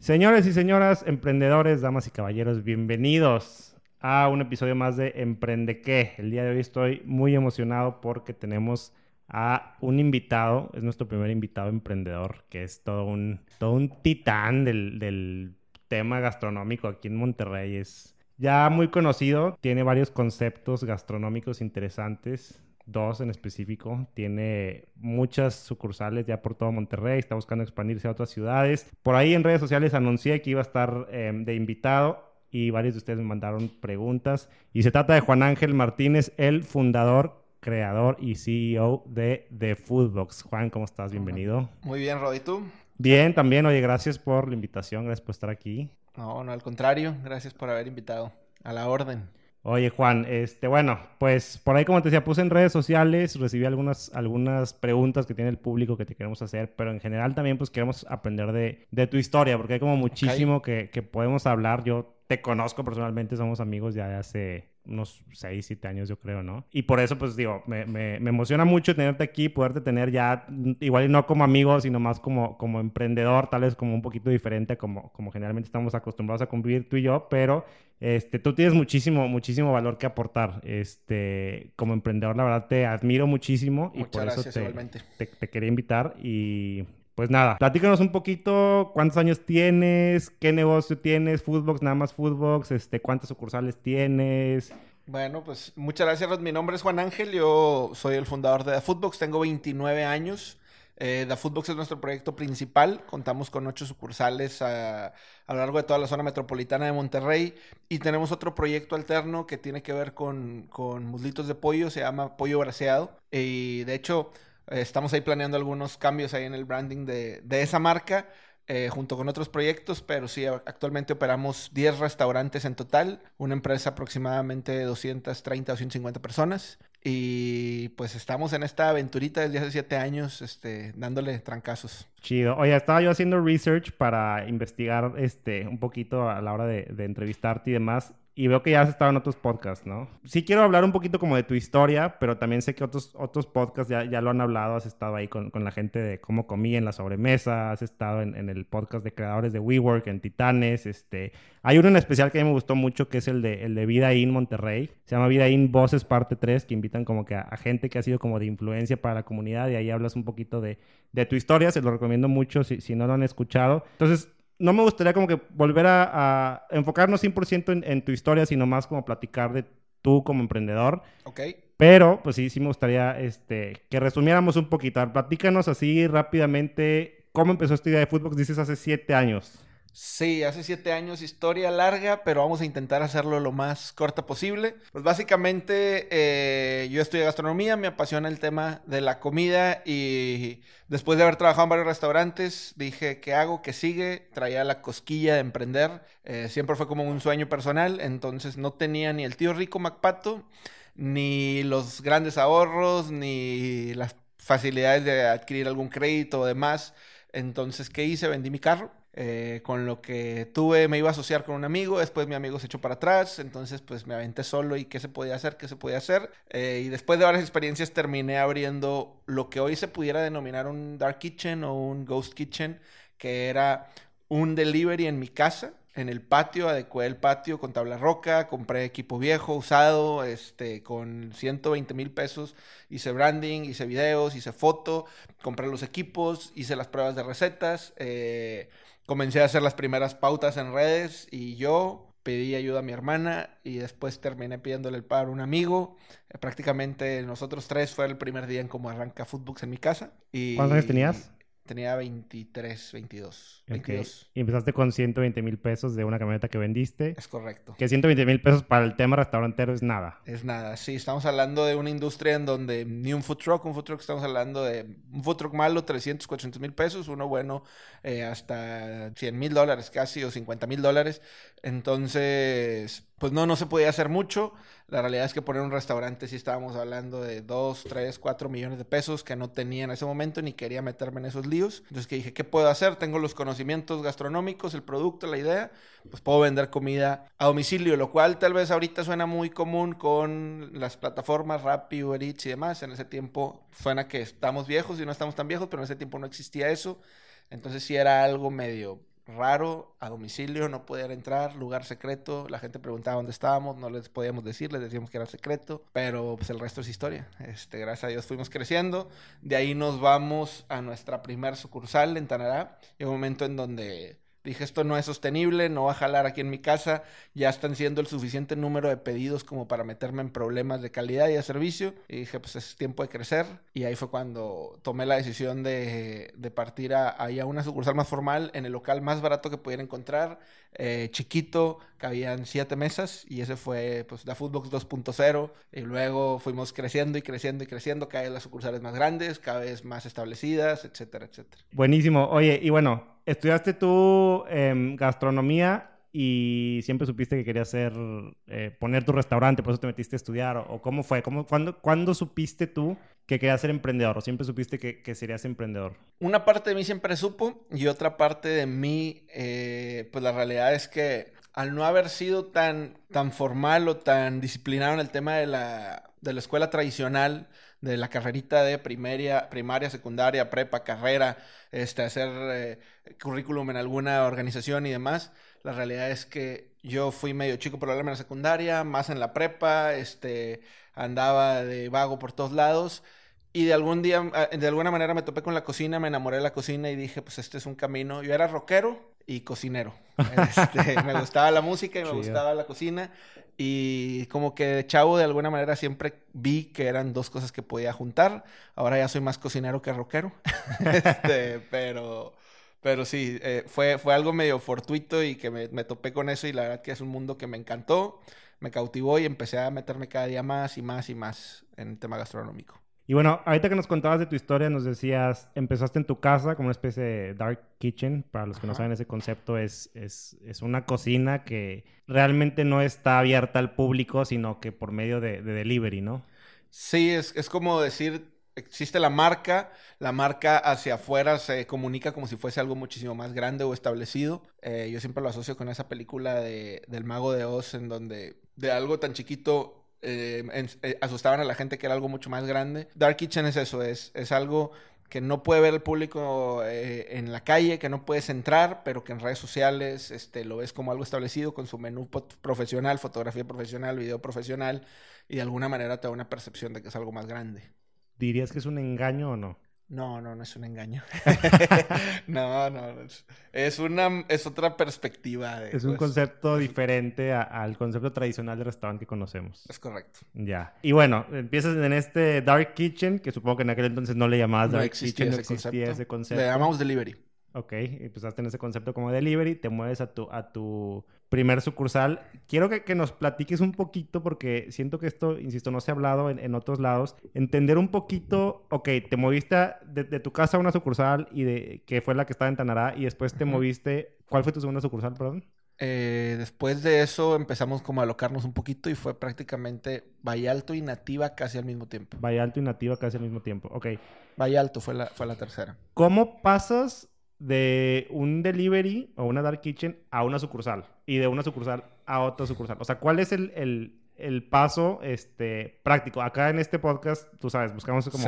Señores y señoras, emprendedores, damas y caballeros, bienvenidos a un episodio más de Emprende qué. El día de hoy estoy muy emocionado porque tenemos a un invitado, es nuestro primer invitado emprendedor, que es todo un, todo un titán del, del tema gastronómico aquí en Monterrey. Es ya muy conocido, tiene varios conceptos gastronómicos interesantes dos en específico. Tiene muchas sucursales ya por todo Monterrey, está buscando expandirse a otras ciudades. Por ahí en redes sociales anuncié que iba a estar em, de invitado y varios de ustedes me mandaron preguntas. Y se trata de Juan Ángel Martínez, el fundador, creador y CEO de The Foodbox. Juan, ¿cómo estás? Bienvenido. Muy bien, Rod, ¿y tú? Bien, también. Oye, gracias por la invitación, gracias por estar aquí. No, no, al contrario, gracias por haber invitado. A la orden. Oye, Juan, este, bueno, pues por ahí, como te decía, puse en redes sociales, recibí algunas, algunas preguntas que tiene el público que te queremos hacer, pero en general también, pues queremos aprender de, de tu historia, porque hay como muchísimo que, que podemos hablar. Yo te conozco personalmente, somos amigos ya de hace unos 6, 7 años, yo creo, ¿no? Y por eso, pues digo, me, me, me, emociona mucho tenerte aquí, poderte tener ya, igual no como amigo, sino más como, como emprendedor, tal vez como un poquito diferente, como, como generalmente estamos acostumbrados a convivir tú y yo, pero este, tú tienes muchísimo, muchísimo valor que aportar. Este, como emprendedor, la verdad, te admiro muchísimo y por eso te, te, te quería invitar y pues nada, platícanos un poquito cuántos años tienes, qué negocio tienes, Foodbox, nada más Foodbox, este, cuántas sucursales tienes. Bueno, pues muchas gracias, Rod. Mi nombre es Juan Ángel, yo soy el fundador de The Foodbox, tengo 29 años. Eh, The Foodbox es nuestro proyecto principal. Contamos con ocho sucursales a, lo largo de toda la zona metropolitana de Monterrey. Y tenemos otro proyecto alterno que tiene que ver con, con muslitos de pollo, se llama Pollo Braseado. Y de hecho, estamos ahí planeando algunos cambios ahí en el branding de, de esa marca. Eh, junto con otros proyectos, pero sí, actualmente operamos 10 restaurantes en total, una empresa aproximadamente de 230 o 150 personas. Y pues estamos en esta aventurita desde hace 7 años, este, dándole trancazos. Chido. Oye, estaba yo haciendo research para investigar este, un poquito a la hora de entrevistarte y demás y veo que ya has estado en otros podcasts, ¿no? Sí quiero hablar un poquito como de tu historia, pero también sé que otros, otros podcasts ya, ya lo han hablado, has estado ahí con, con la gente de cómo comí en la sobremesa, has estado en, en, el podcast de creadores de WeWork, en Titanes, este... Hay uno en especial que a mí me gustó mucho, que es el de, el de Vida In Monterrey, se llama Vida In Voces Parte 3, que invitan como que a, a, gente que ha sido como de influencia para la comunidad y ahí hablas un poquito de, de tu historia, se lo recomiendo mucho si, si no lo han escuchado. Entonces, no me gustaría como que volver a, a enfocarnos 100% en, en, tu historia, sino más como platicar de tú como emprendedor. Ok. Pero, pues sí, sí me gustaría este, que resumiéramos un poquito. Platícanos así rápidamente cómo empezó esta idea de fútbol, dices hace siete años. Sí, hace siete años, historia larga, pero vamos a intentar hacerlo lo más corta posible. Pues básicamente eh, yo estudio gastronomía, me apasiona el tema de la comida y después de haber trabajado en varios restaurantes, dije, ¿qué hago? ¿Qué sigue? Traía la cosquilla de emprender, eh, siempre fue como un sueño personal, entonces no tenía ni el tío rico Macpato, ni los grandes ahorros, ni las facilidades de adquirir algún crédito o demás. Entonces, ¿qué hice? Vendí mi carro eh, con lo que tuve me iba a asociar con un amigo, después mi amigo se echó para atrás, entonces pues me aventé solo y qué se podía hacer, qué se podía hacer. Eh, y después de varias experiencias terminé abriendo lo que hoy se pudiera denominar un dark kitchen o un ghost kitchen, que era un delivery en mi casa. En el patio, adecué el patio con tabla roca, compré equipo viejo, usado, este, con 120 mil pesos, hice branding, hice videos, hice foto, compré los equipos, hice las pruebas de recetas, eh, comencé a hacer las primeras pautas en redes y yo pedí ayuda a mi hermana y después terminé pidiéndole el paro a un amigo. Eh, prácticamente nosotros tres fue el primer día en cómo arranca Footbooks en mi casa. Y... ¿Cuántos años tenías? Tenía 23, 22. Okay. 22. Y empezaste con 120 mil pesos de una camioneta que vendiste. Es correcto. Que 120 mil pesos para el tema restaurantero es nada. Es nada, sí. Estamos hablando de una industria en donde ni un food truck, un food truck estamos hablando de un food truck malo, 300, 400 mil pesos, uno bueno eh, hasta 100 mil dólares casi o 50 mil dólares. Entonces, pues no, no se podía hacer mucho. La realidad es que poner un restaurante sí estábamos hablando de 2, 3, 4 millones de pesos que no tenía en ese momento ni quería meterme en esos líos. Entonces que dije, ¿qué puedo hacer? Tengo los conocimientos gastronómicos, el producto, la idea, pues puedo vender comida a domicilio, lo cual tal vez ahorita suena muy común con las plataformas Rappi, Uber Eats y demás. En ese tiempo suena que estamos viejos y no estamos tan viejos, pero en ese tiempo no existía eso. Entonces sí era algo medio raro, a domicilio, no podían entrar, lugar secreto, la gente preguntaba dónde estábamos, no les podíamos decir, les decíamos que era secreto, pero pues el resto es historia. Este, gracias a Dios fuimos creciendo, de ahí nos vamos a nuestra primer sucursal en Tanará, y un momento en donde Dije, esto no es sostenible, no va a jalar aquí en mi casa, ya están siendo el suficiente número de pedidos como para meterme en problemas de calidad y de servicio. Y dije, pues es tiempo de crecer. Y ahí fue cuando tomé la decisión de, de partir a, a una sucursal más formal, en el local más barato que pudiera encontrar, eh, chiquito, cabían siete mesas y ese fue pues la Foodbox 2.0 y luego fuimos creciendo y creciendo y creciendo, cada vez las sucursales más grandes, cada vez más establecidas, etcétera, etcétera. Buenísimo. Oye, y bueno, estudiaste tú em, gastronomía y siempre supiste que querías hacer, eh, poner tu restaurante, por eso te metiste a estudiar, o, cómo fue, ¿Cómo, cuándo, ¿cuándo supiste tú que querías ser emprendedor o siempre supiste que, que, serías emprendedor? Una parte de mí siempre supo y otra parte de mí, eh, pues la realidad es que al no haber sido tan, tan formal o tan disciplinado en el tema de la, de la escuela tradicional, de la carrerita de primaria, primaria, secundaria, prepa, carrera, este, hacer eh, currículum en alguna organización y demás. La realidad es que yo fui medio chico probablemente en la secundaria, más en la prepa, este, andaba de vago por todos lados. Y de algún día, ah, de alguna manera me topé con la cocina, me enamoré de la cocina y dije, pues este es un camino. Yo era rockero y cocinero. Este, me gustaba la música y me gustaba la cocina. Y como que de chavo, de alguna manera, siempre vi que eran dos cosas que podía juntar. Ahora ya soy más cocinero que rockero. este, pero, pero sí, eh, fue, fue algo medio fortuito y que me, me topé con eso. Y la verdad que es un mundo que me encantó, me cautivó y empecé a meterme cada día más y más y más en el tema gastronómico. Y bueno, ahorita que nos contabas de tu historia, nos decías, empezaste en tu casa como una especie de dark kitchen. Para los que no saben ese concepto, es, es, es, una cocina que realmente no está abierta al público, sino que por medio de, delivery, ¿no? Sí, es, es como decir, existe la marca, la marca hacia afuera se comunica como si fuese algo muchísimo más grande o establecido. Eh, yo siempre lo asocio con esa película de, del mago de Oz, en donde de algo tan chiquito eh, eh, asustaban a la gente que era algo mucho más grande. Dark Kitchen es eso, es, es algo que no puede ver el público eh, en la calle, que no puedes entrar, pero que en redes sociales este, lo ves como algo establecido con su menú profesional, fotografía profesional, video profesional, y de alguna manera te da una percepción de que es algo más grande. ¿Dirías que es un engaño o no? No, no, no es un engaño. no, no, es, una, es otra perspectiva. De, es un pues, concepto diferente al concepto tradicional de restaurante que conocemos. Es correcto. Ya. Y bueno, empiezas en este Dark Kitchen, que supongo que en aquel entonces no le llamabas Dark Kitchen, no existía ese concepto. Le llamamos Delivery. Ok, empezaste en ese concepto como delivery, te mueves a tu, a tu primer sucursal. Quiero que, que, nos platiques un poquito, porque siento que esto, insisto, no se ha hablado en, en otros lados. Entender un poquito, ok, te moviste de, de, tu casa a una sucursal y de que fue la que estaba en Tanará y después te moviste. ¿Cuál fue tu segunda sucursal, perdón? Eh, después de eso empezamos como a alocarnos un poquito y fue prácticamente Alto y Nativa casi al mismo tiempo. Alto y Nativa casi al mismo tiempo, ok. Alto fue la, fue la tercera. ¿Cómo pasas de un delivery o una dark kitchen a una sucursal y de una sucursal a otra sucursal. O sea, ¿cuál es el, el, el paso este, práctico? Acá en este podcast, tú sabes, buscamos como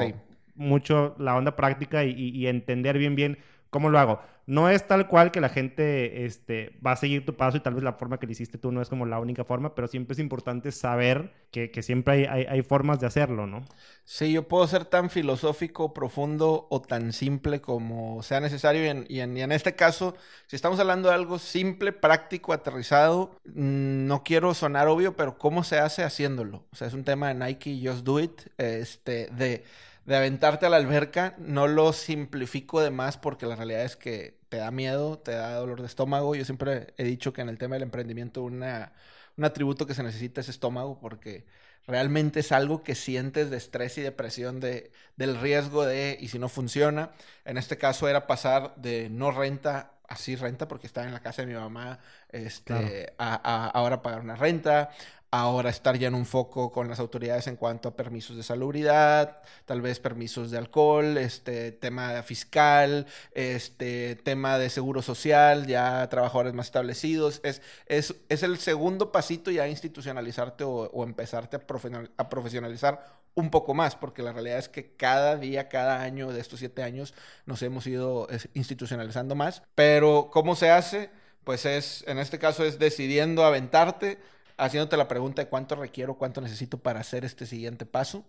mucho la onda práctica y, y, entender bien, bien cómo lo hago no es tal cual que la gente este, va a seguir tu paso y tal vez la forma que lo hiciste tú no es como la única forma, pero siempre es importante saber que, siempre hay, hay, formas de hacerlo, ¿no? Sí, yo puedo ser tan filosófico, profundo o tan simple como sea necesario y en, en, este caso, si estamos hablando de algo simple, práctico, aterrizado, mm, no quiero sonar obvio, pero ¿cómo se hace haciéndolo? O sea, es un tema de Nike, Just Do It, este, de de aventarte a la alberca. No lo simplifico de más porque la realidad es que te da miedo, te da dolor de estómago. Yo siempre he dicho que en el tema del emprendimiento una, un atributo que se necesita es estómago porque realmente es algo que sientes de estrés y depresión de, del riesgo de, y si no funciona, en este caso era pasar de no renta así renta porque estaba en la casa de mi mamá, este, a, ahora pagar una renta, ahora estar ya en un foco con las autoridades en cuanto a permisos de salubridad, tal vez permisos de alcohol, este tema fiscal, este tema de seguro social, ya trabajadores más establecidos. Es, es, es el segundo pasito ya institucionalizarte o, o empezarte a, profesionalizar un poco más, porque la realidad es que cada día, cada año de estos siete años nos hemos ido institucionalizando más. Pero, ¿cómo se hace? Pues es, en este caso es decidiendo aventarte, haciéndote la pregunta de cuánto requiero, cuánto necesito para hacer este siguiente paso.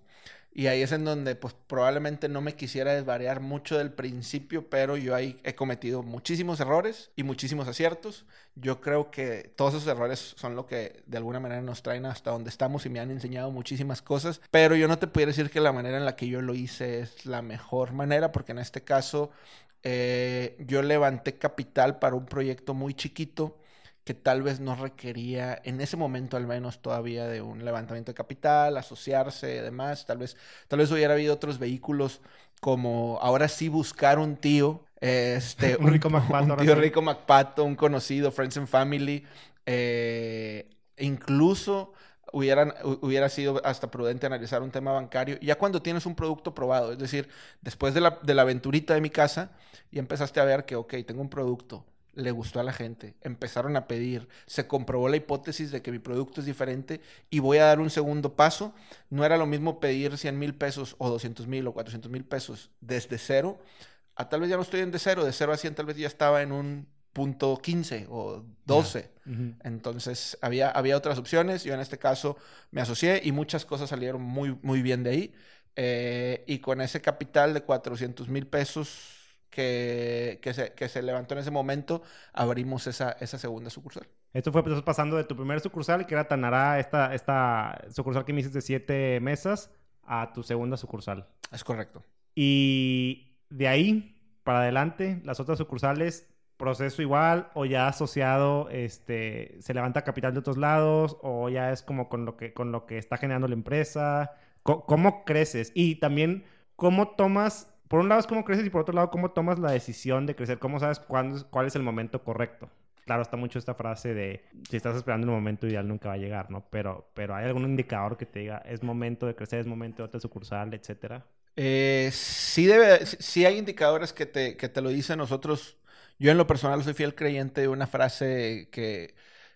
Y ahí es en donde pues probablemente no me quisiera desvariar mucho del principio, pero yo ahí he cometido muchísimos errores y muchísimos aciertos. Yo creo que todos esos errores son lo que de alguna manera nos traen hasta donde estamos y me han enseñado muchísimas cosas, pero yo no te puedo decir que la manera en la que yo lo hice es la mejor manera, porque en este caso eh, yo levanté capital para un proyecto muy chiquito que tal vez no requería, en ese momento al menos todavía, de un levantamiento de capital, asociarse, demás. Tal vez, tal vez hubiera habido otros vehículos como ahora sí buscar un tío, este, un, rico MacPato, un tío rico MacPato, un conocido, Friends and Family, eh, incluso hubieran, hubiera sido hasta prudente analizar un tema bancario, ya cuando tienes un producto probado, es decir, después de la, de la aventurita de mi casa, y empezaste a ver que, ok, tengo un producto, le gustó a la gente, empezaron a pedir, se comprobó la hipótesis de que mi producto es diferente y voy a dar un segundo paso. No era lo mismo pedir 100 mil pesos o 200 mil o 400 mil pesos desde cero, a tal vez ya no estoy en de cero, de cero a 100 tal vez ya estaba en un punto 15 o 12. Entonces había, había otras opciones, yo en este caso me asocié y muchas cosas salieron muy, muy bien de ahí. Eh, y con ese capital de 400 mil pesos que, que, se, que, se, levantó en ese momento, abrimos esa, esa segunda sucursal. Esto fue pues, pasando de tu primer sucursal, que era Tanará, esta, esta sucursal que me hiciste de siete mesas, a tu segunda sucursal. Es correcto. Y de ahí para adelante, las otras sucursales, proceso igual, o ya asociado, este, se levanta capital de otros lados, o ya es como con lo que, con lo que está generando la empresa. ¿Cómo creces? Y también, ¿cómo tomas por un lado es cómo creces y por otro lado cómo tomas la decisión de crecer, cómo sabes cuándo, cuál es el momento correcto. Claro, está mucho esta frase de si estás esperando un momento ideal nunca va a llegar, ¿no? Pero, pero hay algún indicador que te diga es momento de crecer, es momento de otra sucursal, etcétera. Eh, sí, sí hay indicadores que te, que te lo dicen nosotros. Yo en lo personal soy fiel creyente de una frase que,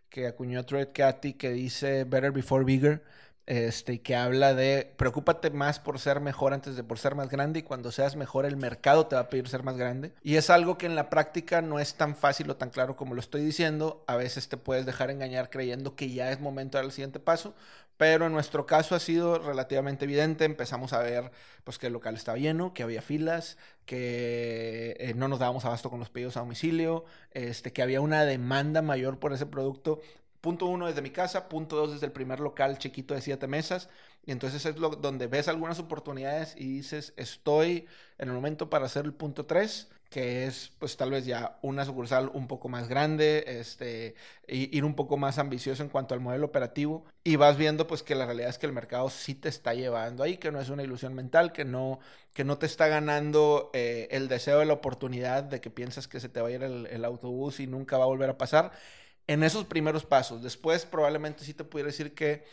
que acuñó Tread Cathy que dice better before bigger este, que habla de preocúpate más por ser mejor antes de por ser más grande y cuando seas mejor el mercado te va a pedir ser más grande. Y es algo que en la práctica no es tan fácil o tan claro como lo estoy diciendo. A veces te puedes dejar engañar creyendo que ya es momento de dar el siguiente paso, pero en nuestro caso ha sido relativamente evidente. Empezamos a ver pues que el local estaba lleno, que había filas, que eh, no nos dábamos abasto con los pedidos a domicilio, este, que había una demanda mayor por ese producto punto uno desde mi casa, punto dos desde el primer local chiquito de siete mesas. Y entonces es lo, donde ves algunas oportunidades y dices, estoy en el momento para hacer el punto tres, que es pues tal vez ya una sucursal un poco más grande, este, ir un poco más ambicioso en cuanto al modelo operativo. Y vas viendo pues que la realidad es que el mercado sí te está llevando ahí, que no es una ilusión mental, que no, que no te está ganando eh, el deseo de la oportunidad de que piensas que se te va a ir el autobús y nunca va a volver a pasar en esos primeros pasos. Después probablemente sí te pudiera decir que,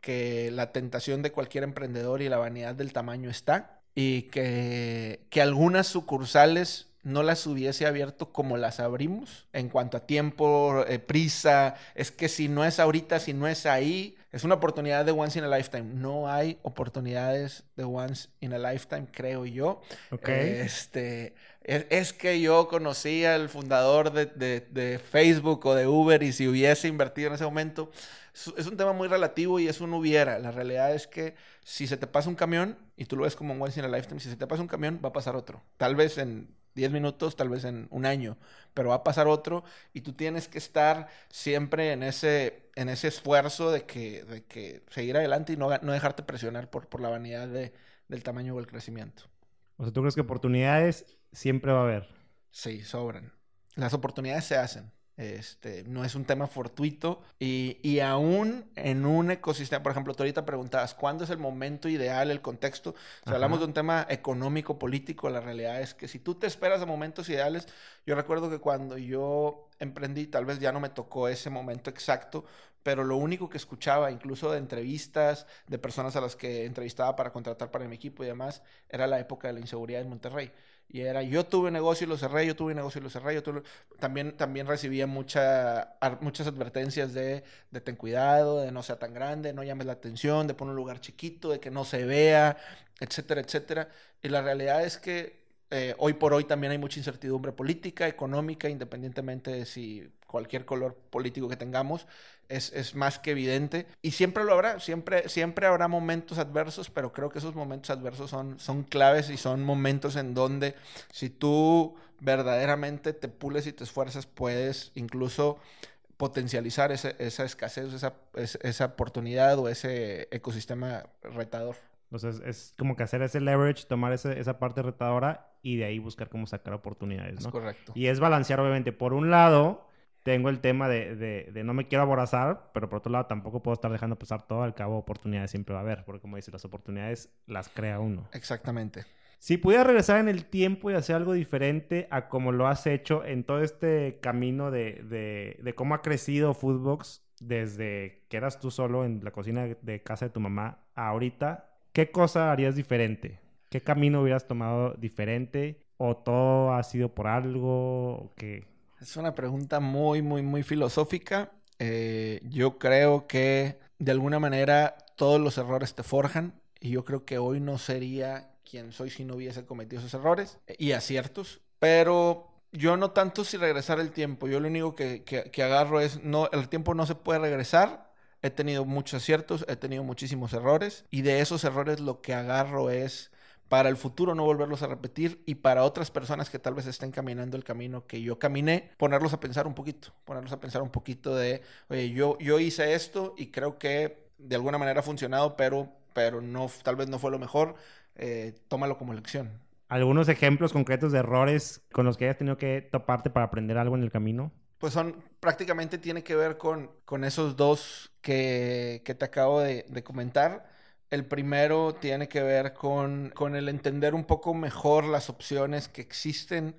que la tentación de cualquier emprendedor y la vanidad del tamaño está y que, que algunas sucursales no las hubiese abierto como las abrimos en cuanto a tiempo, eh, prisa. Es que si no es ahorita, si no es ahí, es una oportunidad de once in a lifetime. No hay oportunidades de once in a lifetime, creo yo. Este, es, que yo conocí al fundador de, Facebook o de Uber y si hubiese invertido en ese momento, es, un tema muy relativo y es un hubiera. La realidad es que si se te pasa un camión y tú lo ves como un once in a lifetime, si se te pasa un camión, va a pasar otro. Tal vez en 10 minutos, tal vez en un año, pero va a pasar otro y tú tienes que estar siempre en ese, en ese esfuerzo de que, de que seguir adelante y no, no dejarte presionar por, por la vanidad de, del tamaño o el crecimiento. O sea, ¿tú crees que oportunidades siempre va a haber? Sí, sobran. Las oportunidades se hacen. Este, no es un tema fortuito y, y, aún en un ecosistema, por ejemplo, tú ahorita preguntabas, ¿cuándo es el momento ideal, el contexto? Si hablamos de un tema económico, político, la realidad es que si tú te esperas a momentos ideales, yo recuerdo que cuando yo emprendí, tal vez ya no me tocó ese momento exacto, pero lo único que escuchaba, incluso de entrevistas, de personas a las que entrevistaba para contratar para mi equipo y demás, era la época de la inseguridad en Monterrey. Y era, yo tuve negocio y lo cerré, yo tuve negocio y lo cerré, yo. También, también recibía mucha, muchas advertencias de, de ten cuidado, de no sea tan grande, no llames la atención, de poner un lugar chiquito, de que no se vea, etcétera, etcétera. Y la realidad es que eh, hoy por hoy también hay mucha incertidumbre política, económica, independientemente de si cualquier color político que tengamos, es, es, más que evidente. Y siempre lo habrá, siempre, siempre habrá momentos adversos, pero creo que esos momentos adversos son, son claves y son momentos en donde si tú verdaderamente te pules y te esfuerzas, puedes incluso potencializar esa escasez, esa, esa oportunidad o ese ecosistema retador. Entonces es como que hacer ese leverage, tomar esa parte retadora y de ahí buscar cómo sacar oportunidades, ¿no? Es correcto. Y es balancear, obviamente. Por un lado, tengo el tema de, de, no me quiero aborazar, pero por otro lado tampoco puedo estar dejando pasar todo. Al cabo, oportunidades siempre va a haber, porque como dice, las oportunidades las crea uno. Exactamente. Si pudiera regresar en el tiempo y hacer algo diferente a como lo has hecho en todo este camino de, de cómo ha crecido Foodbox desde que eras tú solo en la cocina de casa de tu mamá a ahorita, ¿qué cosa harías diferente? ¿Qué camino hubieras tomado diferente? ¿O todo ha sido por algo? que Es una pregunta muy, muy, muy filosófica. Eh, yo creo que de alguna manera todos los errores te forjan y yo creo que hoy no sería quien soy si no hubiese cometido esos errores y aciertos, pero yo no tanto si regresar el tiempo, yo lo único que, que, agarro es, no, el tiempo no se puede regresar, he tenido muchos aciertos, he tenido muchísimos errores y de esos errores lo que agarro es para el futuro no volverlos a repetir y para otras personas que tal vez estén caminando el camino que yo caminé, ponerlos a pensar un poquito, ponerlos a pensar un poquito de, oye, yo, yo hice esto y creo que de alguna manera ha funcionado, pero, pero no, tal vez no fue lo mejor, eh, tómalo como lección. ¿Algunos ejemplos concretos de errores con los que hayas tenido que toparte para aprender algo en el camino? Pues son, prácticamente tiene que ver con, con esos dos que, que te acabo de, de comentar el primero tiene que ver con, con, el entender un poco mejor las opciones que existen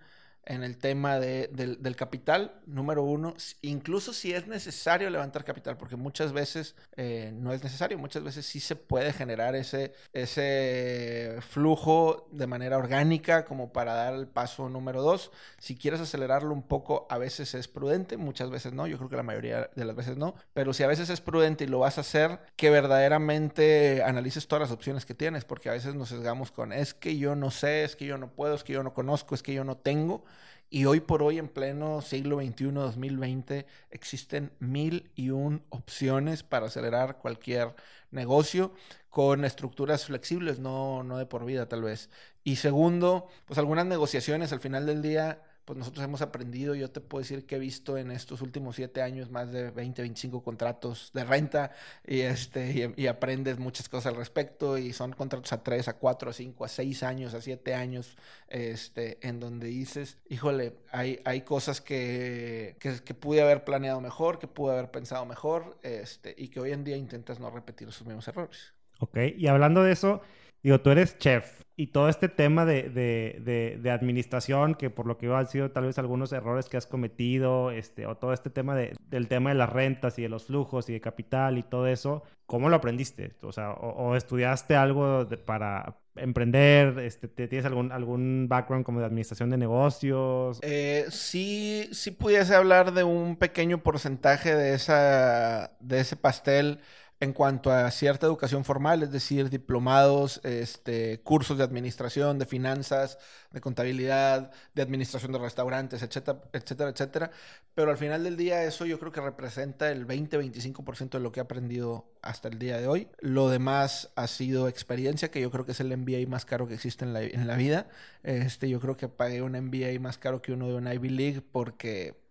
en el tema de, del, capital, número uno, incluso si es necesario levantar capital, porque muchas veces eh, no es necesario, muchas veces sí se puede generar ese, ese flujo de manera orgánica como para dar el paso número dos. Si quieres acelerarlo un poco, a veces es prudente, muchas veces no, yo creo que la mayoría de las veces no, pero si a veces es prudente y lo vas a hacer, que verdaderamente analices todas las opciones que tienes, porque a veces nos sesgamos con es que yo no sé, es que yo no puedo, es que yo no conozco, es que yo no tengo. Y hoy por hoy, en pleno siglo XXI, 2020, existen mil y un opciones para acelerar cualquier negocio con estructuras flexibles, no, no de por vida tal vez. Y segundo, pues algunas negociaciones al final del día pues nosotros hemos aprendido, yo te puedo decir que he visto en estos últimos siete años más de 20, 25 contratos de renta y, este, y, aprendes muchas cosas al respecto y son contratos a tres, a cuatro, a cinco, a seis años, a siete años, este, en donde dices, híjole, hay, hay cosas que, que, que, pude haber planeado mejor, que pude haber pensado mejor este, y que hoy en día intentas no repetir esos mismos errores. Ok, y hablando de eso, digo, tú eres chef y todo este tema de, de, de, administración, que por lo que han sido tal vez algunos errores que has cometido, este, o todo este tema de, del tema de las rentas y de los flujos y de capital y todo eso, ¿cómo lo aprendiste? O sea, o, estudiaste algo para emprender, este, ¿tienes algún, algún background como de administración de negocios? Eh, sí, sí pudiese hablar de un pequeño porcentaje de, esa, de ese pastel en cuanto a cierta educación formal, es decir, diplomados, este, cursos de administración, de finanzas, de contabilidad, de administración de restaurantes, etcétera, etcétera, etcétera. Pero al final del día eso yo creo que representa el 20-25% de lo que he aprendido hasta el día de hoy. Lo demás ha sido experiencia, que yo creo que es el MBA más caro que existe en la, en la vida. Este, yo creo que pagué un MBA más caro que uno de una Ivy League porque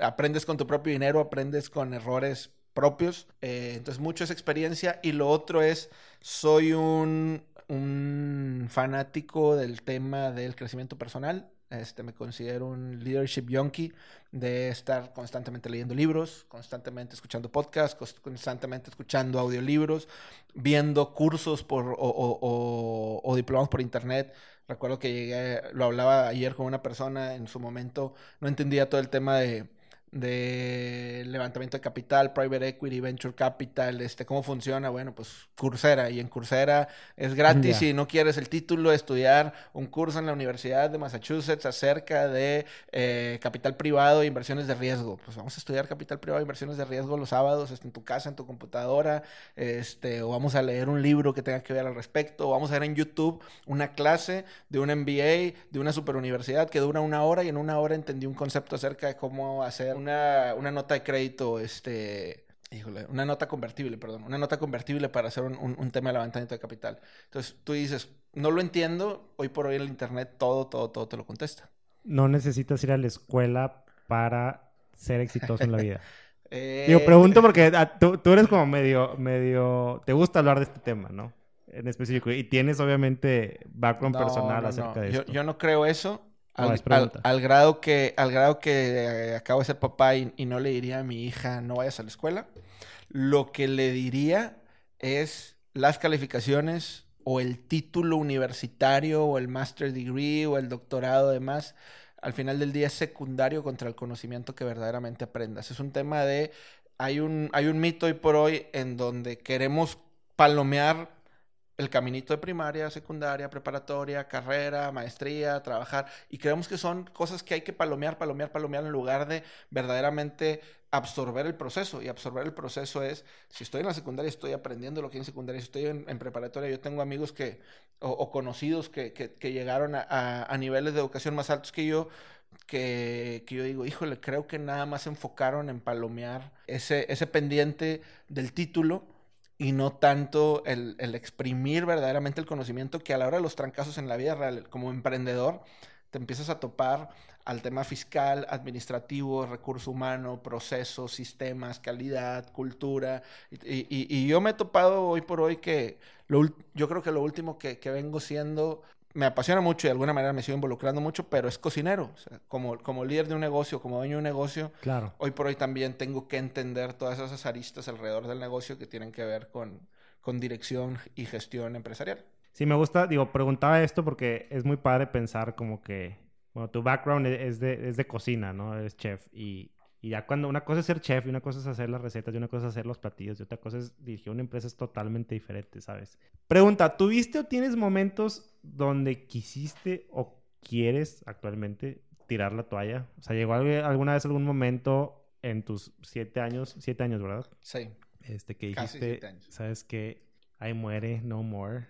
aprendes con tu propio dinero, aprendes con errores propios. Eh, entonces, mucho es experiencia. Y lo otro es, soy un, un fanático del tema del crecimiento personal. Este, me considero un leadership junkie de estar constantemente leyendo libros, constantemente escuchando podcasts, constantemente escuchando audiolibros, viendo cursos por, o, o, o, por internet. Recuerdo que llegué, lo hablaba ayer con una persona en su momento, no entendía todo el tema de de levantamiento de capital, private equity, venture capital, este, cómo funciona, bueno, pues Coursera, y en Coursera es gratis si no quieres el título, de estudiar un curso en la Universidad de Massachusetts acerca de eh, capital privado e inversiones de riesgo. Pues vamos a estudiar capital privado e inversiones de riesgo los sábados este, en tu casa, en tu computadora, este, o vamos a leer un libro que tenga que ver al respecto, o vamos a ver en YouTube una clase de un MBA, de una superuniversidad que dura una hora y en una hora entendí un concepto acerca de cómo hacer una, una nota de crédito, este, híjole, una nota convertible, perdón, una nota convertible para hacer un, un, tema de levantamiento de capital. Entonces tú dices, no lo entiendo, hoy por hoy el Internet todo, todo, todo te lo contesta. No necesitas ir a la escuela para ser exitoso en la vida. eh... Digo, pregunto porque ah, tú, tú, eres como medio, medio, te gusta hablar de este tema, ¿no? En específico. Y tienes obviamente background personal acerca de yo, esto. Yo no creo eso. Al, grado que, al grado que eh, acabo de ser papá y, no le diría a mi hija no vayas a la escuela, lo que le diría es las calificaciones o el título universitario o el master degree o el doctorado además al final del día es secundario contra el conocimiento que verdaderamente aprendas. Es un tema de hay un hay un mito hoy por hoy en donde queremos palomear el caminito de primaria, secundaria, preparatoria, carrera, maestría, trabajar, y creemos que son cosas que hay que palomear, palomear, palomear en lugar de verdaderamente absorber el proceso. Y absorber el proceso es, si estoy en la secundaria, estoy aprendiendo lo que hay en secundaria, si estoy en, preparatoria, yo tengo amigos que, o, conocidos que, que, llegaron a, a, niveles de educación más altos que yo, que, que, yo digo, híjole, creo que nada más se enfocaron en palomear ese, ese pendiente del título y no tanto el, el, exprimir verdaderamente el conocimiento que a la hora de los trancazos en la vida real, como emprendedor, te empiezas a topar al tema fiscal, administrativo, recurso humano, procesos, sistemas, calidad, cultura. Y, y, y, yo me he topado hoy por hoy que lo, yo creo que lo último que, que vengo siendo me apasiona mucho y de alguna manera me sigo involucrando mucho, pero es cocinero. O sea, como, como líder de un negocio, como dueño de un negocio, claro. hoy por hoy también tengo que entender todas esas aristas alrededor del negocio que tienen que ver con, con dirección y gestión empresarial. Sí, me gusta, digo, preguntaba esto porque es muy padre pensar como que, bueno, tu background es de, es de cocina, ¿no? Eres chef y, y ya cuando una cosa es ser chef y una cosa es hacer las recetas y una cosa es hacer los platillos y otra cosa es dirigir una empresa es totalmente diferente, ¿sabes? Pregunta, ¿tuviste o tienes momentos donde quisiste o quieres actualmente tirar la toalla? O sea, ¿llegó alguna vez algún momento en tus siete años, siete años, ¿verdad? Sí. Este, que dijiste, ¿sabes qué? Ahí muere, no more.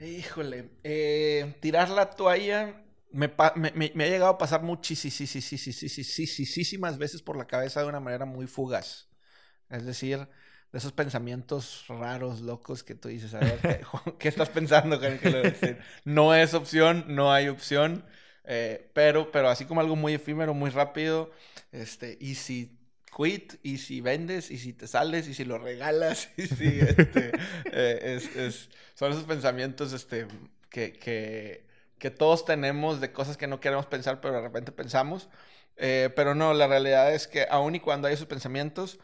Híjole, eh, tirar la toalla me, ha llegado a pasar muchísimas veces por la cabeza de una manera muy fugaz. Es decir, de esos pensamientos raros, locos que tú dices, a ver, ¿qué, ¿qué estás pensando? No es opción, no hay opción. Eh, pero, pero así como algo muy efímero, muy rápido, este, y si quit, y si vendes, y si te sales, y si lo regalas, y si, este, eh, es, son esos pensamientos, este, que que todos tenemos de cosas que no queremos pensar, pero de repente pensamos. Eh, pero no, la realidad es que aun y cuando hay esos pensamientos,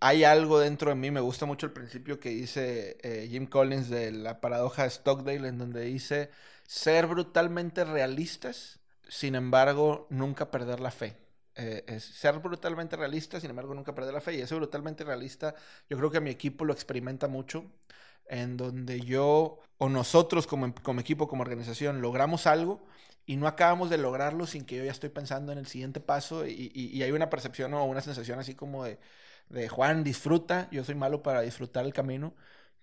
hay algo dentro de mí. Me gusta mucho el principio que dice eh, Jim Collins de la paradoja de Stockdale, en donde dice ser brutalmente realistas, sin embargo, nunca perder la fe. Eh, ser brutalmente realista, sin embargo, nunca perder la fe. Y ese brutalmente realista, yo creo que mi equipo lo experimenta mucho en donde yo o nosotros como, como, equipo, como organización, logramos algo y no acabamos de lograrlo sin que yo ya estoy pensando en el siguiente paso y, y, hay una percepción o una sensación así como de, de, Juan, disfruta, yo soy malo para disfrutar el camino,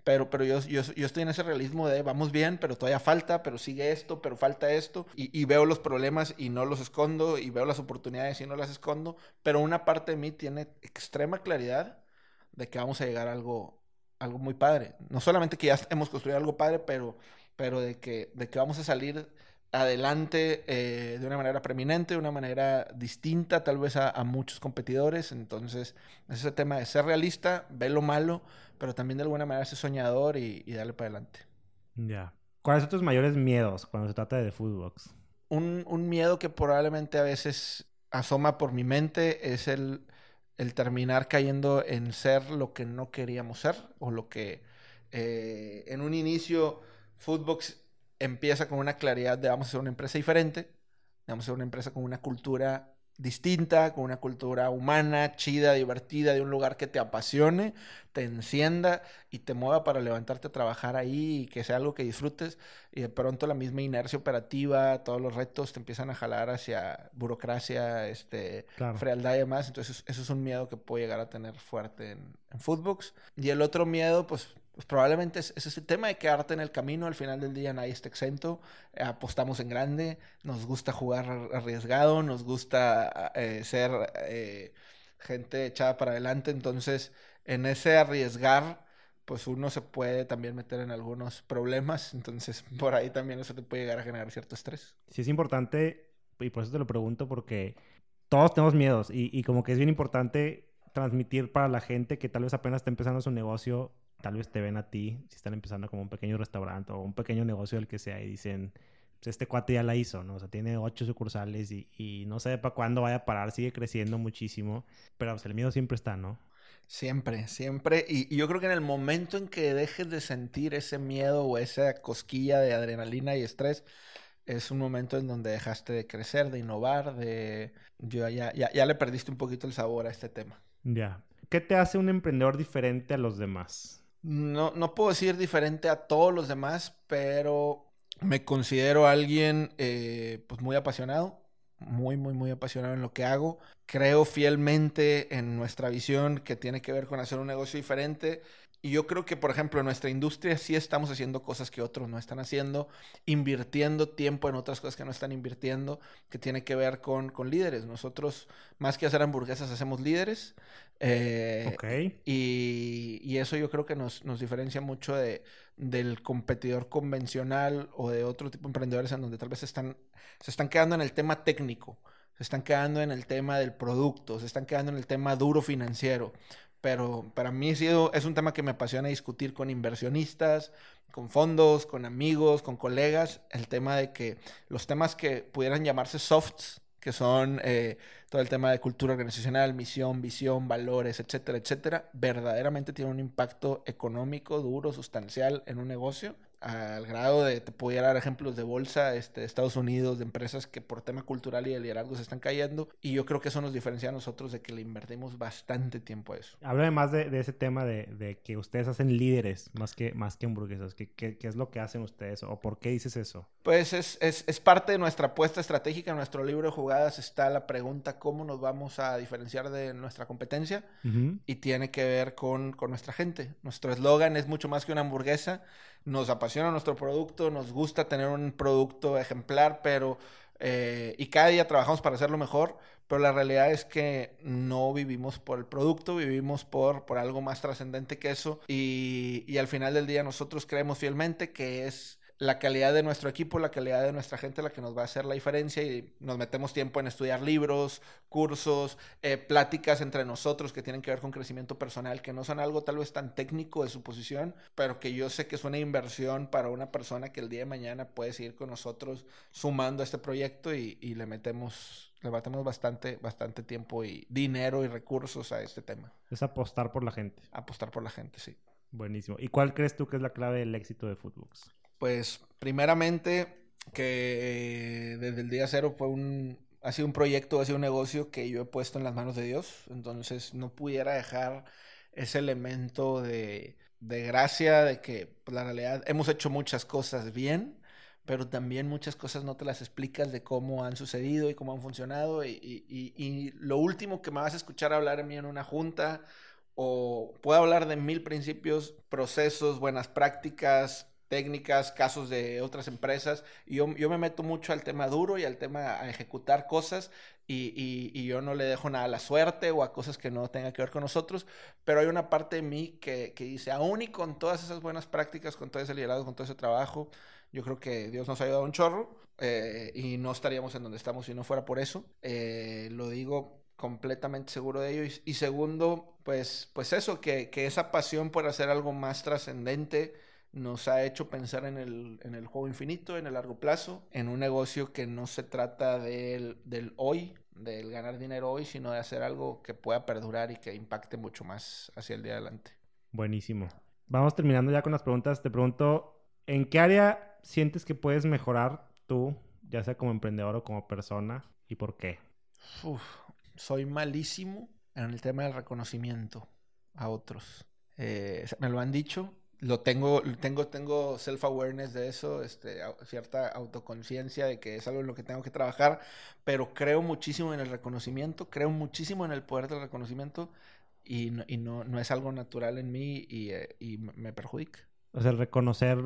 pero, pero yo, yo, yo, estoy en ese realismo de vamos bien, pero todavía falta, pero sigue esto, pero falta esto, y, y, veo los problemas y no los escondo, y veo las oportunidades y no las escondo, pero una parte de mí tiene extrema claridad de que vamos a llegar a algo, algo muy padre. No solamente que ya hemos construido algo padre, pero, pero de, que, de que vamos a salir adelante eh, de una manera preeminente, de una manera distinta tal vez a, muchos competidores. Entonces, ese tema de ser realista, ver lo malo, pero también de alguna manera ser soñador y, darle para adelante. Ya. ¿Cuáles son tus mayores miedos cuando se trata de Foodbox? Un, un miedo que probablemente a veces asoma por mi mente es el el terminar cayendo en ser lo que no queríamos ser o lo que eh, en un inicio Foodbox empieza con una claridad de vamos a ser una empresa diferente, vamos a ser una empresa con una cultura distinta, con una cultura humana, chida, divertida, de un lugar que te apasione, te encienda y te mueva para levantarte a trabajar ahí y que sea algo que disfrutes. Y de pronto la misma inercia operativa, todos los retos te empiezan a jalar hacia burocracia, este, frialdad y demás. Entonces, eso es un miedo que puedo llegar a tener fuerte en, en Footbox. Y el otro miedo, pues pues probablemente es, ese tema de quedarte en el camino. Al final del día nadie está exento. apostamos en grande. Nos gusta jugar arriesgado. Nos gusta eh, ser eh, gente echada para adelante. Entonces, en ese arriesgar, pues uno se puede también meter en algunos problemas. Entonces, por ahí también eso te puede llegar a generar cierto estrés. Sí, es importante, y por eso te lo pregunto, porque todos tenemos miedos. Y, y como que es bien importante transmitir para la gente que tal vez apenas está empezando su negocio tal vez te ven a ti, si están empezando como un pequeño restaurante o un pequeño negocio del que sea y dicen, pues este cuate ya la hizo, ¿no? O sea, tiene ocho sucursales y, y no sé para cuándo vaya a parar, sigue creciendo muchísimo, pero pues, el miedo siempre está, ¿no? Siempre, siempre. Y, y, yo creo que en el momento en que dejes de sentir ese miedo o esa cosquilla de adrenalina y estrés, es un momento en donde dejaste de crecer, de innovar, de... Yo ya, ya, ya le perdiste un poquito el sabor a este tema. Ya. ¿Qué te hace un emprendedor diferente a los demás? No, no puedo decir diferente a todos los demás, pero me considero alguien eh, pues muy apasionado, muy, muy, muy apasionado en lo que hago. Creo fielmente en nuestra visión que tiene que ver con hacer un negocio diferente y yo creo que, por ejemplo, en nuestra industria sí estamos haciendo cosas que otros no están haciendo, invirtiendo tiempo en otras cosas que no están invirtiendo, que tiene que ver con, con líderes. Nosotros, más que hacer hamburguesas, hacemos líderes. Eh, y, y, eso yo creo que nos, nos diferencia mucho de, del competidor convencional o de otro tipo de emprendedores en donde tal vez están, se están quedando en el tema técnico se están quedando en el tema del producto, se están quedando en el tema duro financiero. Pero para mí es un tema que me apasiona discutir con inversionistas, con fondos, con amigos, con colegas, el tema de que los temas que pudieran llamarse softs, que son eh, todo el tema de cultura organizacional, misión, visión, valores, etcétera, etcétera, verdaderamente tiene un impacto económico duro, sustancial en un negocio al grado de, te pudiera dar ejemplos de bolsa este, de Estados Unidos, de empresas que por tema cultural y de liderazgo se están cayendo. Y yo creo que eso nos diferencia a nosotros de que le invertimos bastante tiempo a eso. Háblame más de, de ese tema de, de, que ustedes hacen líderes más que, más que hamburguesas. ¿Qué, ¿Qué, qué, es lo que hacen ustedes o por qué dices eso? Pues es, es, es parte de nuestra apuesta estratégica. En nuestro libro de jugadas está la pregunta cómo nos vamos a diferenciar de nuestra competencia y tiene que ver con, con nuestra gente. Nuestro eslogan es mucho más que una hamburguesa nos apasiona nuestro producto, nos gusta tener un producto ejemplar, pero eh, y cada día trabajamos para hacerlo mejor, pero la realidad es que no vivimos por el producto, vivimos por, por algo más trascendente que eso. Y, y al final del día nosotros creemos fielmente que es la calidad de nuestro equipo, la calidad de nuestra gente la que nos va a hacer la diferencia y nos metemos tiempo en estudiar libros, cursos, eh, pláticas entre nosotros que tienen que ver con crecimiento personal, que no son algo tal vez tan técnico de su posición, pero que yo sé que es una inversión para una persona que el día de mañana puede seguir con nosotros sumando a este proyecto y, y le metemos le metemos bastante, bastante tiempo y dinero y recursos a este tema. Es apostar por la gente. Apostar por la gente, sí. Buenísimo. ¿Y cuál crees tú que es la clave del éxito de Footbox? Pues primeramente que desde el día cero fue un, ha sido un proyecto, ha sido un negocio que yo he puesto en las manos de Dios, entonces no pudiera dejar ese elemento de, de gracia, de que pues, la realidad hemos hecho muchas cosas bien, pero también muchas cosas no te las explicas de cómo han sucedido y cómo han funcionado. Y, y, lo último que me vas a escuchar hablar en mí en una junta, o puedo hablar de mil principios, procesos, buenas prácticas, técnicas, casos de otras empresas. Y yo, yo, me meto mucho al tema duro y al tema a ejecutar cosas y, y, y, yo no le dejo nada a la suerte o a cosas que no tengan que ver con nosotros. Pero hay una parte de mí que, que dice, aún y con todas esas buenas prácticas, con todo ese liderazgo, con todo ese trabajo, yo creo que Dios nos ha ayudado un chorro eh, y no estaríamos en donde estamos si no fuera por eso. Eh, lo digo completamente seguro de ello. Y, y segundo, pues, pues eso, que, que esa pasión por hacer algo más trascendente nos ha hecho pensar en el, en el juego infinito, en el largo plazo, en un negocio que no se trata del, del hoy, del ganar dinero hoy, sino de hacer algo que pueda perdurar y que impacte mucho más hacia el día adelante. Buenísimo. Vamos terminando ya con las preguntas. Te pregunto, ¿en qué área sientes que puedes mejorar tú, ya sea como emprendedor o como persona, y por qué? Uf, soy malísimo en el tema del reconocimiento a otros. Eh, me lo han dicho, lo tengo, tengo, tengo self-awareness de eso, este, cierta autoconciencia de que es algo en lo que tengo que trabajar, pero creo muchísimo en el reconocimiento, creo muchísimo en el poder del reconocimiento y no, y no, no es algo natural en mí y, eh, y me perjudica. O sea, reconocer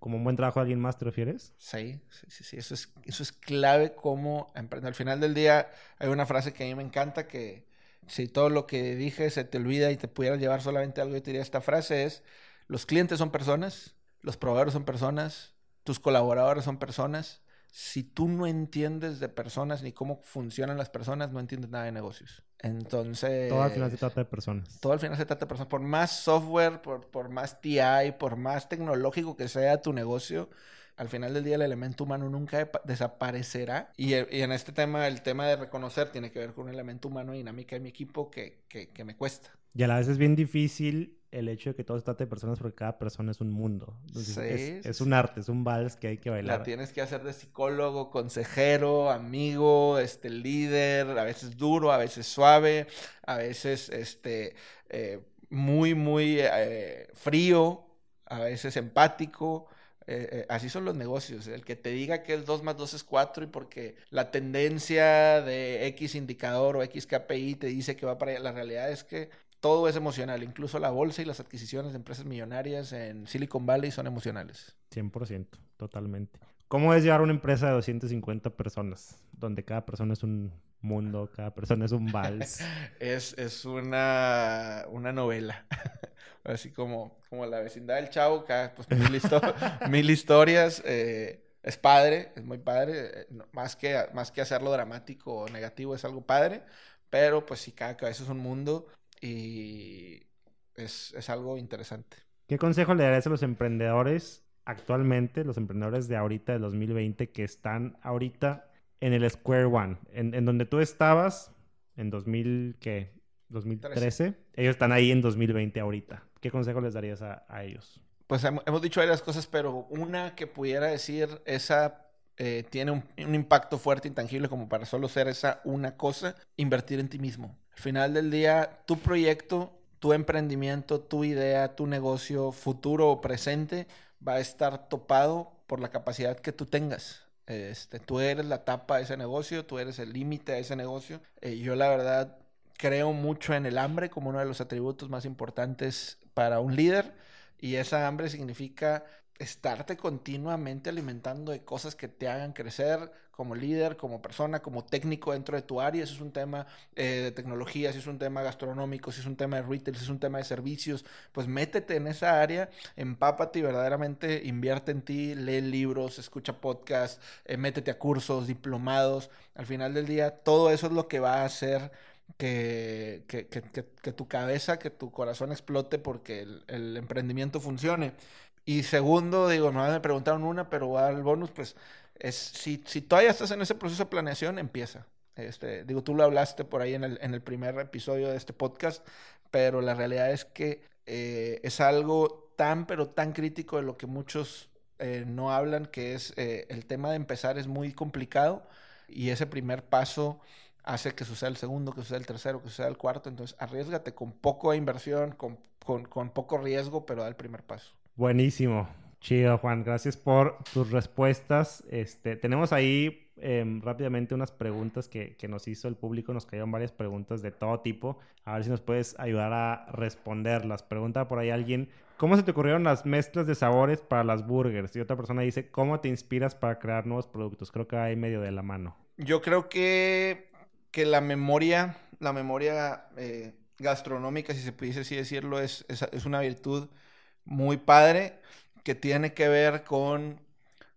como un buen trabajo de alguien más, ¿te refieres? Sí, sí, sí, sí. Eso es, eso es clave como Al final del día hay una frase que a mí me encanta que si todo lo que dije se te olvida y te pudieras llevar solamente algo, yo te diría esta frase es, los clientes son personas, los proveedores son personas, tus colaboradores son personas. Si tú no entiendes de personas ni cómo funcionan las personas, no entiendes nada de negocios. Entonces... Todo al final se trata de personas. Todo al final se trata de personas. Por más software, por, por más TI, por más tecnológico que sea tu negocio, al final del día el elemento humano nunca desaparecerá. Y, y, en este tema, el tema de reconocer tiene que ver con un elemento humano y dinámica de mi equipo que, que, que me cuesta. Y a la vez es bien difícil el hecho de que todo se trate de personas porque cada persona es un mundo. sí, es, un arte, es un vals que hay que bailar. La tienes que hacer de psicólogo, consejero, amigo, este líder, a veces duro, a veces suave, a veces este eh, muy, muy eh, frío, a veces empático. Eh, así son los negocios. El que te diga que el 2 más 2 es 4 y porque la tendencia de X indicador o X KPI te dice que va para allá. La realidad es que todo es emocional, incluso la bolsa y las adquisiciones de empresas millonarias en Silicon Valley son emocionales. 100%, totalmente. ¿Cómo es llevar una empresa de 250 personas, donde cada persona es un mundo, cada persona es un vals? es, es una, una novela. Así como, como la vecindad del chavo, cada, pues, mil, mil historias. Eh, es padre, es muy padre. Eh, más, que, más que hacerlo dramático o negativo, es algo padre. Pero pues sí, cada cabeza es un mundo y es, es algo interesante. ¿Qué consejo le darías a los emprendedores actualmente, los emprendedores de ahorita, de 2020, que están ahorita en el Square One, en, en donde tú estabas en 2000, ¿qué? 2013. Ellos están ahí en 2020 ahorita. ¿Qué consejo les darías a, a ellos? Pues hemos dicho varias cosas, pero una que pudiera decir, esa eh, tiene un, impacto fuerte, intangible, como para solo ser esa una cosa, invertir en ti mismo. Al final del día, tu proyecto, tu emprendimiento, tu idea, tu negocio, futuro o presente, va a estar topado por la capacidad que tú tengas. Este, tú eres la tapa de ese negocio, tú eres el límite de ese negocio. Eh, yo la verdad creo mucho en el hambre como uno de los atributos más importantes para un líder y esa hambre significa estarte continuamente alimentando de cosas que te hagan crecer como líder, como persona, como técnico dentro de tu área. Si es un tema eh, de tecnología, si es un tema gastronómico, si es un tema de retail, si es un tema de servicios, pues métete en esa área, empápate y verdaderamente invierte en ti, lee libros, escucha podcasts, eh, métete a cursos, diplomados. Al final del día, todo eso es lo que va a hacer que, que, que, que tu cabeza, que tu corazón explote porque el, el emprendimiento funcione. Y segundo, digo, no me preguntaron una, pero al bonus, pues, es si, si todavía estás en ese proceso de planeación, empieza. Este, digo, tú lo hablaste por ahí en el, en el primer episodio de este podcast, pero la realidad es que eh, es algo tan, pero tan crítico de lo que muchos eh, no hablan, que es eh, el tema de empezar es muy complicado y ese primer paso hace que suceda el segundo, que suceda el tercero, que suceda el cuarto. Entonces, arriesgate con poco inversión, con, con, con poco riesgo, pero da el primer paso. Buenísimo. Chido, Juan. Gracias por tus respuestas. Este, tenemos ahí eh, rápidamente unas preguntas que, que, nos hizo el público. Nos cayeron varias preguntas de todo tipo. A ver si nos puedes ayudar a responderlas. Pregunta por ahí alguien, ¿cómo se te ocurrieron las mezclas de sabores para las burgers? Y otra persona dice, ¿cómo te inspiras para crear nuevos productos? Creo que hay medio de la mano. Yo creo que, que la memoria, la memoria eh, gastronómica, si se pudiese así decirlo, es, es una virtud muy padre que tiene que ver con,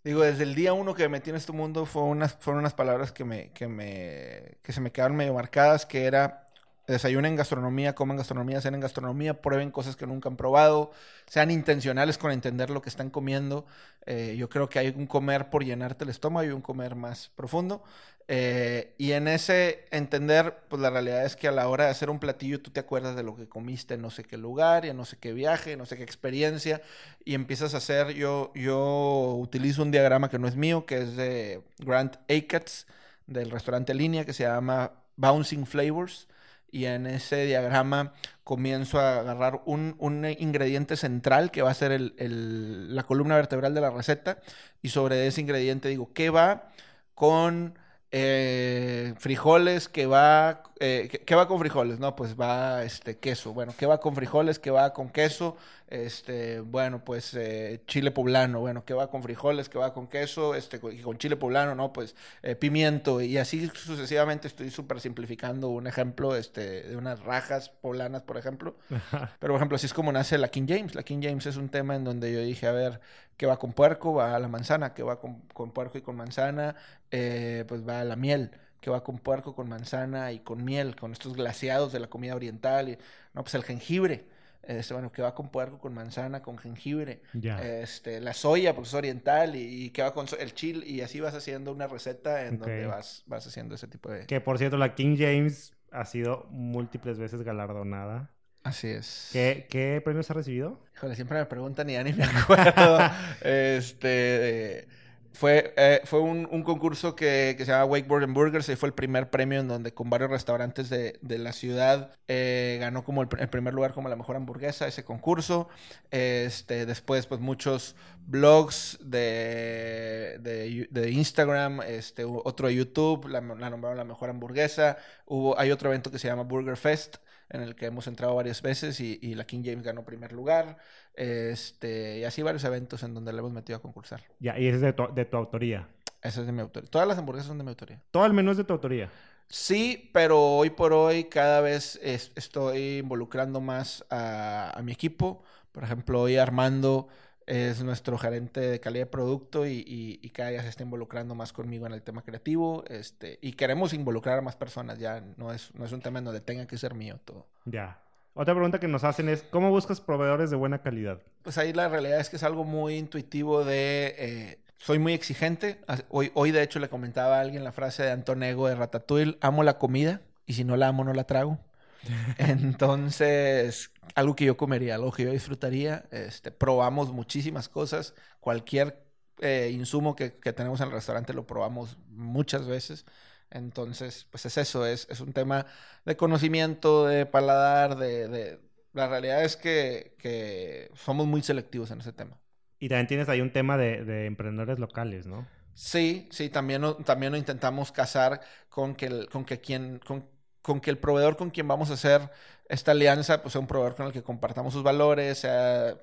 digo, desde el día uno que me metí en este mundo fue unas, fueron unas palabras que, me, que, me, que se me quedaron medio marcadas, que era desayunen gastronomía, coman gastronomía, cenen gastronomía, prueben cosas que nunca han probado, sean intencionales con entender lo que están comiendo. Eh, yo creo que hay un comer por llenarte el estómago y un comer más profundo. Eh, y en ese entender, pues la realidad es que a la hora de hacer un platillo tú te acuerdas de lo que comiste en no sé qué lugar, en no sé qué viaje, no sé qué experiencia, y empiezas a hacer, yo, yo utilizo un diagrama que no es mío, que es de Grant Achatz, del restaurante línea, que se llama bouncing flavors y en ese diagrama comienzo a agarrar un, un ingrediente central que va a ser el, el, la columna vertebral de la receta y sobre ese ingrediente digo, ¿qué va con eh, frijoles que va, eh, ¿qué va con frijoles? No, pues va este queso. Bueno, ¿qué va con frijoles? ¿Qué va con queso? Este, bueno, pues eh, chile poblano. Bueno, ¿qué va con frijoles? ¿Qué va con queso? Este, con chile poblano, no, pues eh, pimiento. Y así sucesivamente estoy súper simplificando un ejemplo este, de unas rajas poblanas, por ejemplo. Pero, por ejemplo, así es como nace la King James. La King James es un tema en donde yo dije, a ver, ¿qué va con puerco? Va a la manzana. ¿Qué va con, con puerco y con manzana? Eh, pues va a la miel que va con puerco, con manzana y con miel, con estos glaseados de la comida oriental. Y, no, pues el jengibre este, bueno, que va con puerco, con manzana, con jengibre, este, la soya, porque es oriental, y, que va con el chile, y así vas haciendo una receta en donde vas, vas haciendo ese tipo de... Que por cierto, la King James ha sido múltiples veces galardonada. Así es. ¿Qué, qué premios ha recibido? Híjole, siempre me preguntan y ya ni me acuerdo. este... Fue, eh, fue un, un, concurso que, que se llama Wakeboard and Burgers y fue el primer premio en donde con varios restaurantes de, de la ciudad eh, ganó como el, primer lugar como la mejor hamburguesa ese concurso. Este, después pues muchos blogs de, de, de Instagram, este, otro de YouTube, la, la, nombraron la mejor hamburguesa. Hubo, hay otro evento que se llama Burger Fest en el que hemos entrado varias veces y, y la King James ganó primer lugar. Este, y así varios eventos en donde le hemos metido a concursar. Ya, y es de tu, de tu autoría. Ese es de mi autoría. Todas las hamburguesas son de mi autoría. ¿Todo el menú es de tu autoría? Sí, pero hoy por hoy cada vez es, estoy involucrando más a, a, mi equipo. Por ejemplo, hoy Armando es nuestro gerente de calidad de producto y, y, y, cada día se está involucrando más conmigo en el tema creativo. Este, y queremos involucrar a más personas. Ya no es, no es un tema en donde tenga que ser mío todo. Ya. Otra pregunta que nos hacen es, ¿cómo buscas proveedores de buena calidad? Pues ahí la realidad es que es algo muy intuitivo de... Eh, soy muy exigente. Hoy, hoy, de hecho, le comentaba a alguien la frase de Antonego de Ratatouille, amo la comida y si no la amo, no la trago. Entonces, algo que yo comería, algo que yo disfrutaría. Este, probamos muchísimas cosas. Cualquier eh, insumo que, que tenemos en el restaurante lo probamos muchas veces. Entonces, pues es eso, es, es un tema de conocimiento, de paladar, de... de... La realidad es que, que, somos muy selectivos en ese tema. Y también tienes ahí un tema de, de emprendedores locales, ¿no? Sí, sí, también, también lo intentamos casar con que, con que quien... Con, con que el proveedor con quien vamos a hacer esta alianza pues sea un proveedor con el que compartamos sus valores, sea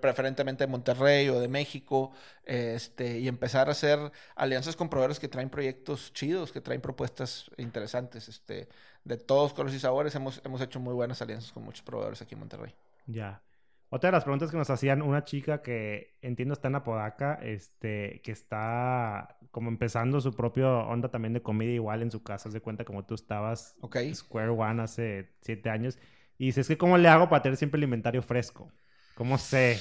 preferentemente de Monterrey o de México, este, y empezar a hacer alianzas con proveedores que traen proyectos chidos, que traen propuestas interesantes, este, de todos colores y sabores. Hemos, hemos hecho muy buenas alianzas con muchos proveedores aquí en Monterrey. Ya. Otra de las preguntas que nos hacían una chica que entiendo está en Apodaca, este, que está como empezando su propio onda también de comida igual en su casa, se cuenta como tú estabas okay. Square One hace siete años. Y dices, que ¿cómo le hago para tener siempre el inventario fresco? ¿Cómo sé?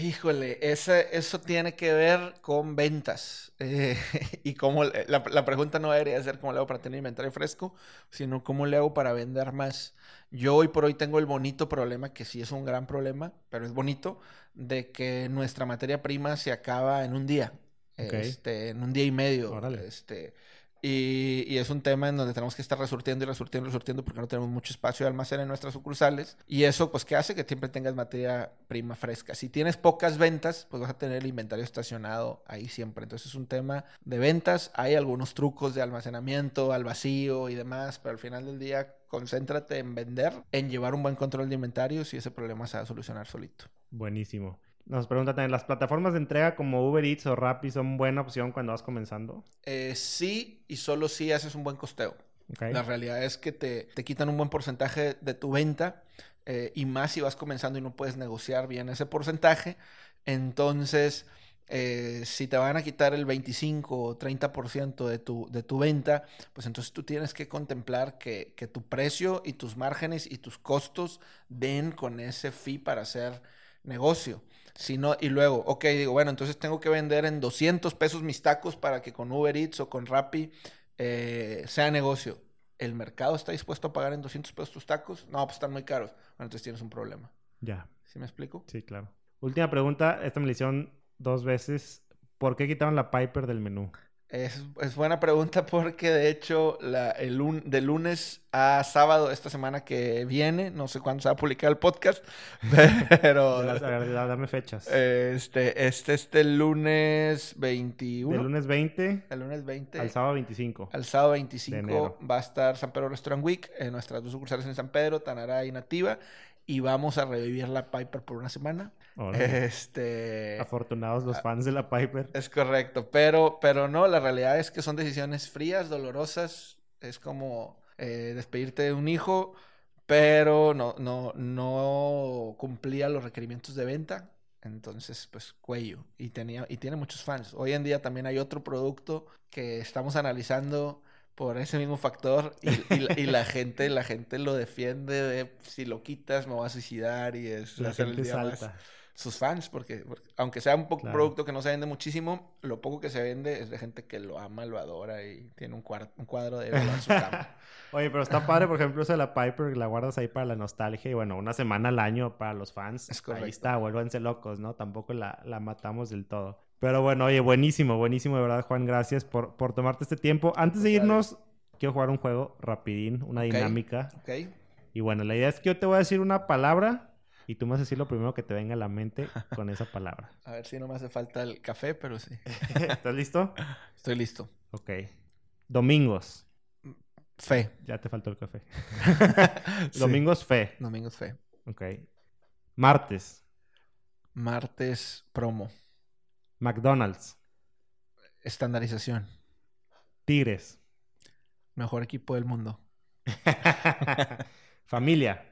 Híjole, ese, eso tiene que ver con ventas. Eh, y cómo, la, la, pregunta no debería ser cómo le hago para tener inventario fresco, sino cómo le hago para vender más. Yo hoy por hoy tengo el bonito problema, que sí es un gran problema, pero es bonito, de que nuestra materia prima se acaba en un día. Okay. Este, en un día y medio. Órale. Este, y, es un tema en donde tenemos que estar resurtiendo y resurtiendo y resurtiendo porque no tenemos mucho espacio de almacén en nuestras sucursales. Y eso, pues, ¿qué hace? Que siempre tengas materia prima fresca. Si tienes pocas ventas, pues vas a tener el inventario estacionado ahí siempre. Entonces es un tema de ventas. Hay algunos trucos de almacenamiento al vacío y demás, pero al final del día, concéntrate en vender, en llevar un buen control de inventarios y ese problema se va a solucionar solito. Buenísimo. Nos preguntan también, ¿las plataformas de entrega como Uber Eats o Rappi son buena opción cuando vas comenzando? Eh, sí, y solo si haces un buen costeo. Okay. La realidad es que te, te, quitan un buen porcentaje de tu venta eh, y más si vas comenzando y no puedes negociar bien ese porcentaje. Entonces, eh, si te van a quitar el 25 o 30% de tu, de tu venta, pues entonces tú tienes que contemplar que, que tu precio y tus márgenes y tus costos den con ese fee para hacer negocio. Si no, y luego, ok, digo, bueno, entonces tengo que vender en 200 pesos mis tacos para que con Uber Eats o con Rappi eh, sea negocio. ¿El mercado está dispuesto a pagar en 200 pesos tus tacos? No, pues están muy caros. Bueno, entonces tienes un problema. Ya. ¿Sí me explico? Sí, claro. Última pregunta, esta me la hicieron dos veces. ¿Por qué quitaron la Piper del menú? Es, es buena pregunta porque de hecho la, el de lunes a sábado esta semana que viene, no sé cuándo se va a publicar el podcast, pero dame fechas. este, este, este lunes 21, Del lunes 20 el lunes 20 al sábado 25. al sábado de 25 enero. va a estar San Pedro Restaurant Week en nuestras dos sucursales en San Pedro, Tanara y Nativa, y vamos a revivir la Piper por una semana. Órale. Este... Afortunados los fans de la Piper. Es correcto, pero, pero no, la realidad es que son decisiones frías, dolorosas. Es como eh, despedirte de un hijo, pero no, no, no cumplía los requerimientos de venta. Entonces, pues cuello. Y tenía, y tiene muchos fans. Hoy en día también hay otro producto que estamos analizando por ese mismo factor y, y la, y la gente, la gente lo defiende de si lo quitas me voy a suicidar y es La el gente más. Sus fans, porque, porque aunque sea un poco Claro. producto que no se vende muchísimo, lo poco que se vende es de gente que lo ama, lo adora y tiene un, un cuadro de él en su cama. Oye, pero está padre, por ejemplo, eso de la Piper, la guardas ahí para la nostalgia y bueno, una semana al año para los fans. Es correcto. Ahí está, vuélvanse locos, ¿no? Tampoco la, la matamos del todo. Pero bueno, oye, buenísimo, buenísimo, de verdad, Juan, gracias por, por tomarte este tiempo. Antes de irnos, quiero jugar un juego rapidín, una dinámica. ¿Ok? Y bueno, la idea es que yo te voy a decir una palabra y tú me vas a decir lo primero que te venga a la mente con esa palabra. A ver si no me hace falta el café, pero sí. ¿Estás listo? Estoy listo. Ok. Domingos. Fe. Ya te faltó el café. Sí. Domingos, fe. Domingos fe. Ok. Martes. Martes promo. McDonald's. Estandarización. Tigres. Mejor equipo del mundo. Familia.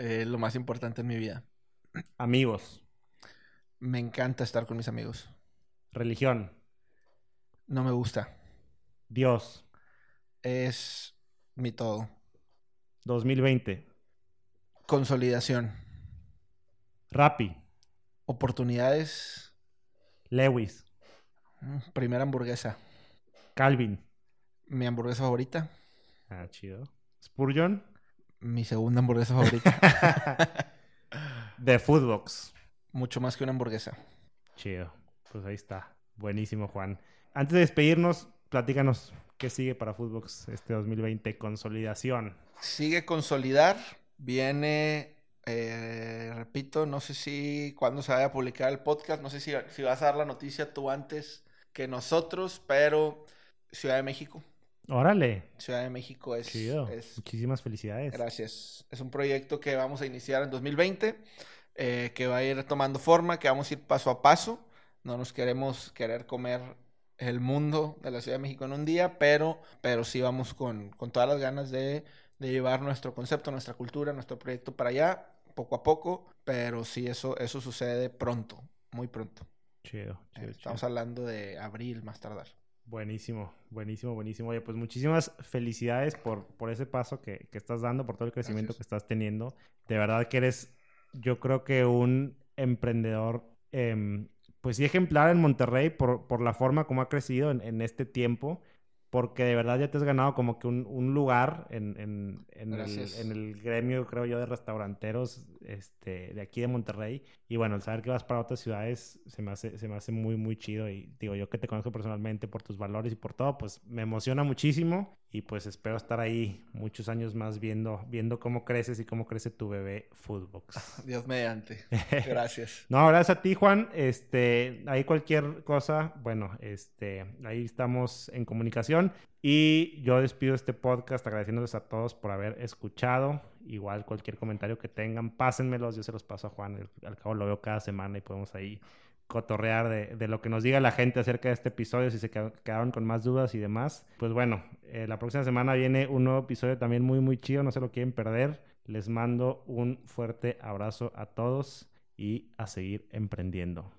Eh, lo más importante en mi vida. Amigos. Me encanta estar con mis amigos. Religión. No me gusta. Dios. Es mi todo. 2020. Consolidación. Rappi. Oportunidades. Lewis. Mm, Primera hamburguesa. Calvin. Mi hamburguesa favorita. Ah, chido. Spurgeon. Mi segunda hamburguesa favorita. The Foodbox. Mucho más que una hamburguesa. Chido. Pues ahí está. Buenísimo, Juan. Antes de despedirnos, platícanos qué sigue para Foodbox este 2020. Consolidación. Sigue consolidar. Viene, eh, repito, no sé si cuándo se vaya a publicar el podcast. No sé si, si vas a dar la noticia tú antes que nosotros, pero Ciudad de México. Órale. Ciudad de México es, Chido. es Muchísimas felicidades. Gracias. Es un proyecto que vamos a iniciar en 2020, eh, que va a ir tomando forma, que vamos a ir paso a paso. No nos queremos querer comer el mundo de la Ciudad de México en un día, pero, pero sí vamos con, con todas las ganas de, de llevar nuestro concepto, nuestra cultura, nuestro proyecto para allá, poco a poco, pero sí, eso, eso sucede pronto, muy pronto. Chido, Eh, chido, Estamos hablando de abril más tardar. Buenísimo, buenísimo, buenísimo. Oye, pues muchísimas felicidades por, por ese paso que, que estás dando, por todo el crecimiento Gracias. que estás teniendo. De verdad que eres, yo creo que un emprendedor, em, pues sí, ejemplar en Monterrey por, por la forma como ha crecido en, en este tiempo, porque de verdad ya te has ganado como que un, un lugar en, en, en, el, en el gremio, creo yo, de restauranteros este, de aquí de Monterrey. Y bueno, el saber que vas para otras ciudades se me hace, se me hace muy, muy chido. Y digo, yo que te conozco personalmente por tus valores y por todo, pues me emociona muchísimo. Y pues espero estar ahí muchos años más viendo, viendo cómo creces y cómo crece tu bebé Foodbox. Dios mediante. Gracias. No, gracias a ti, Juan. Este, ahí cualquier cosa, bueno, este, ahí estamos en comunicación. Y yo despido este podcast agradeciéndoles a todos por haber escuchado. Igual cualquier comentario que tengan, pásenmelos, yo se los paso a Juan. Al, cabo lo veo cada semana y podemos ahí cotorrear de, de lo que nos diga la gente acerca de este episodio, si se qued- quedaron con más dudas y demás. Pues bueno, eh, la próxima semana viene un nuevo episodio también muy, muy chido, no se lo quieren perder. Les mando un fuerte abrazo a todos y a seguir emprendiendo.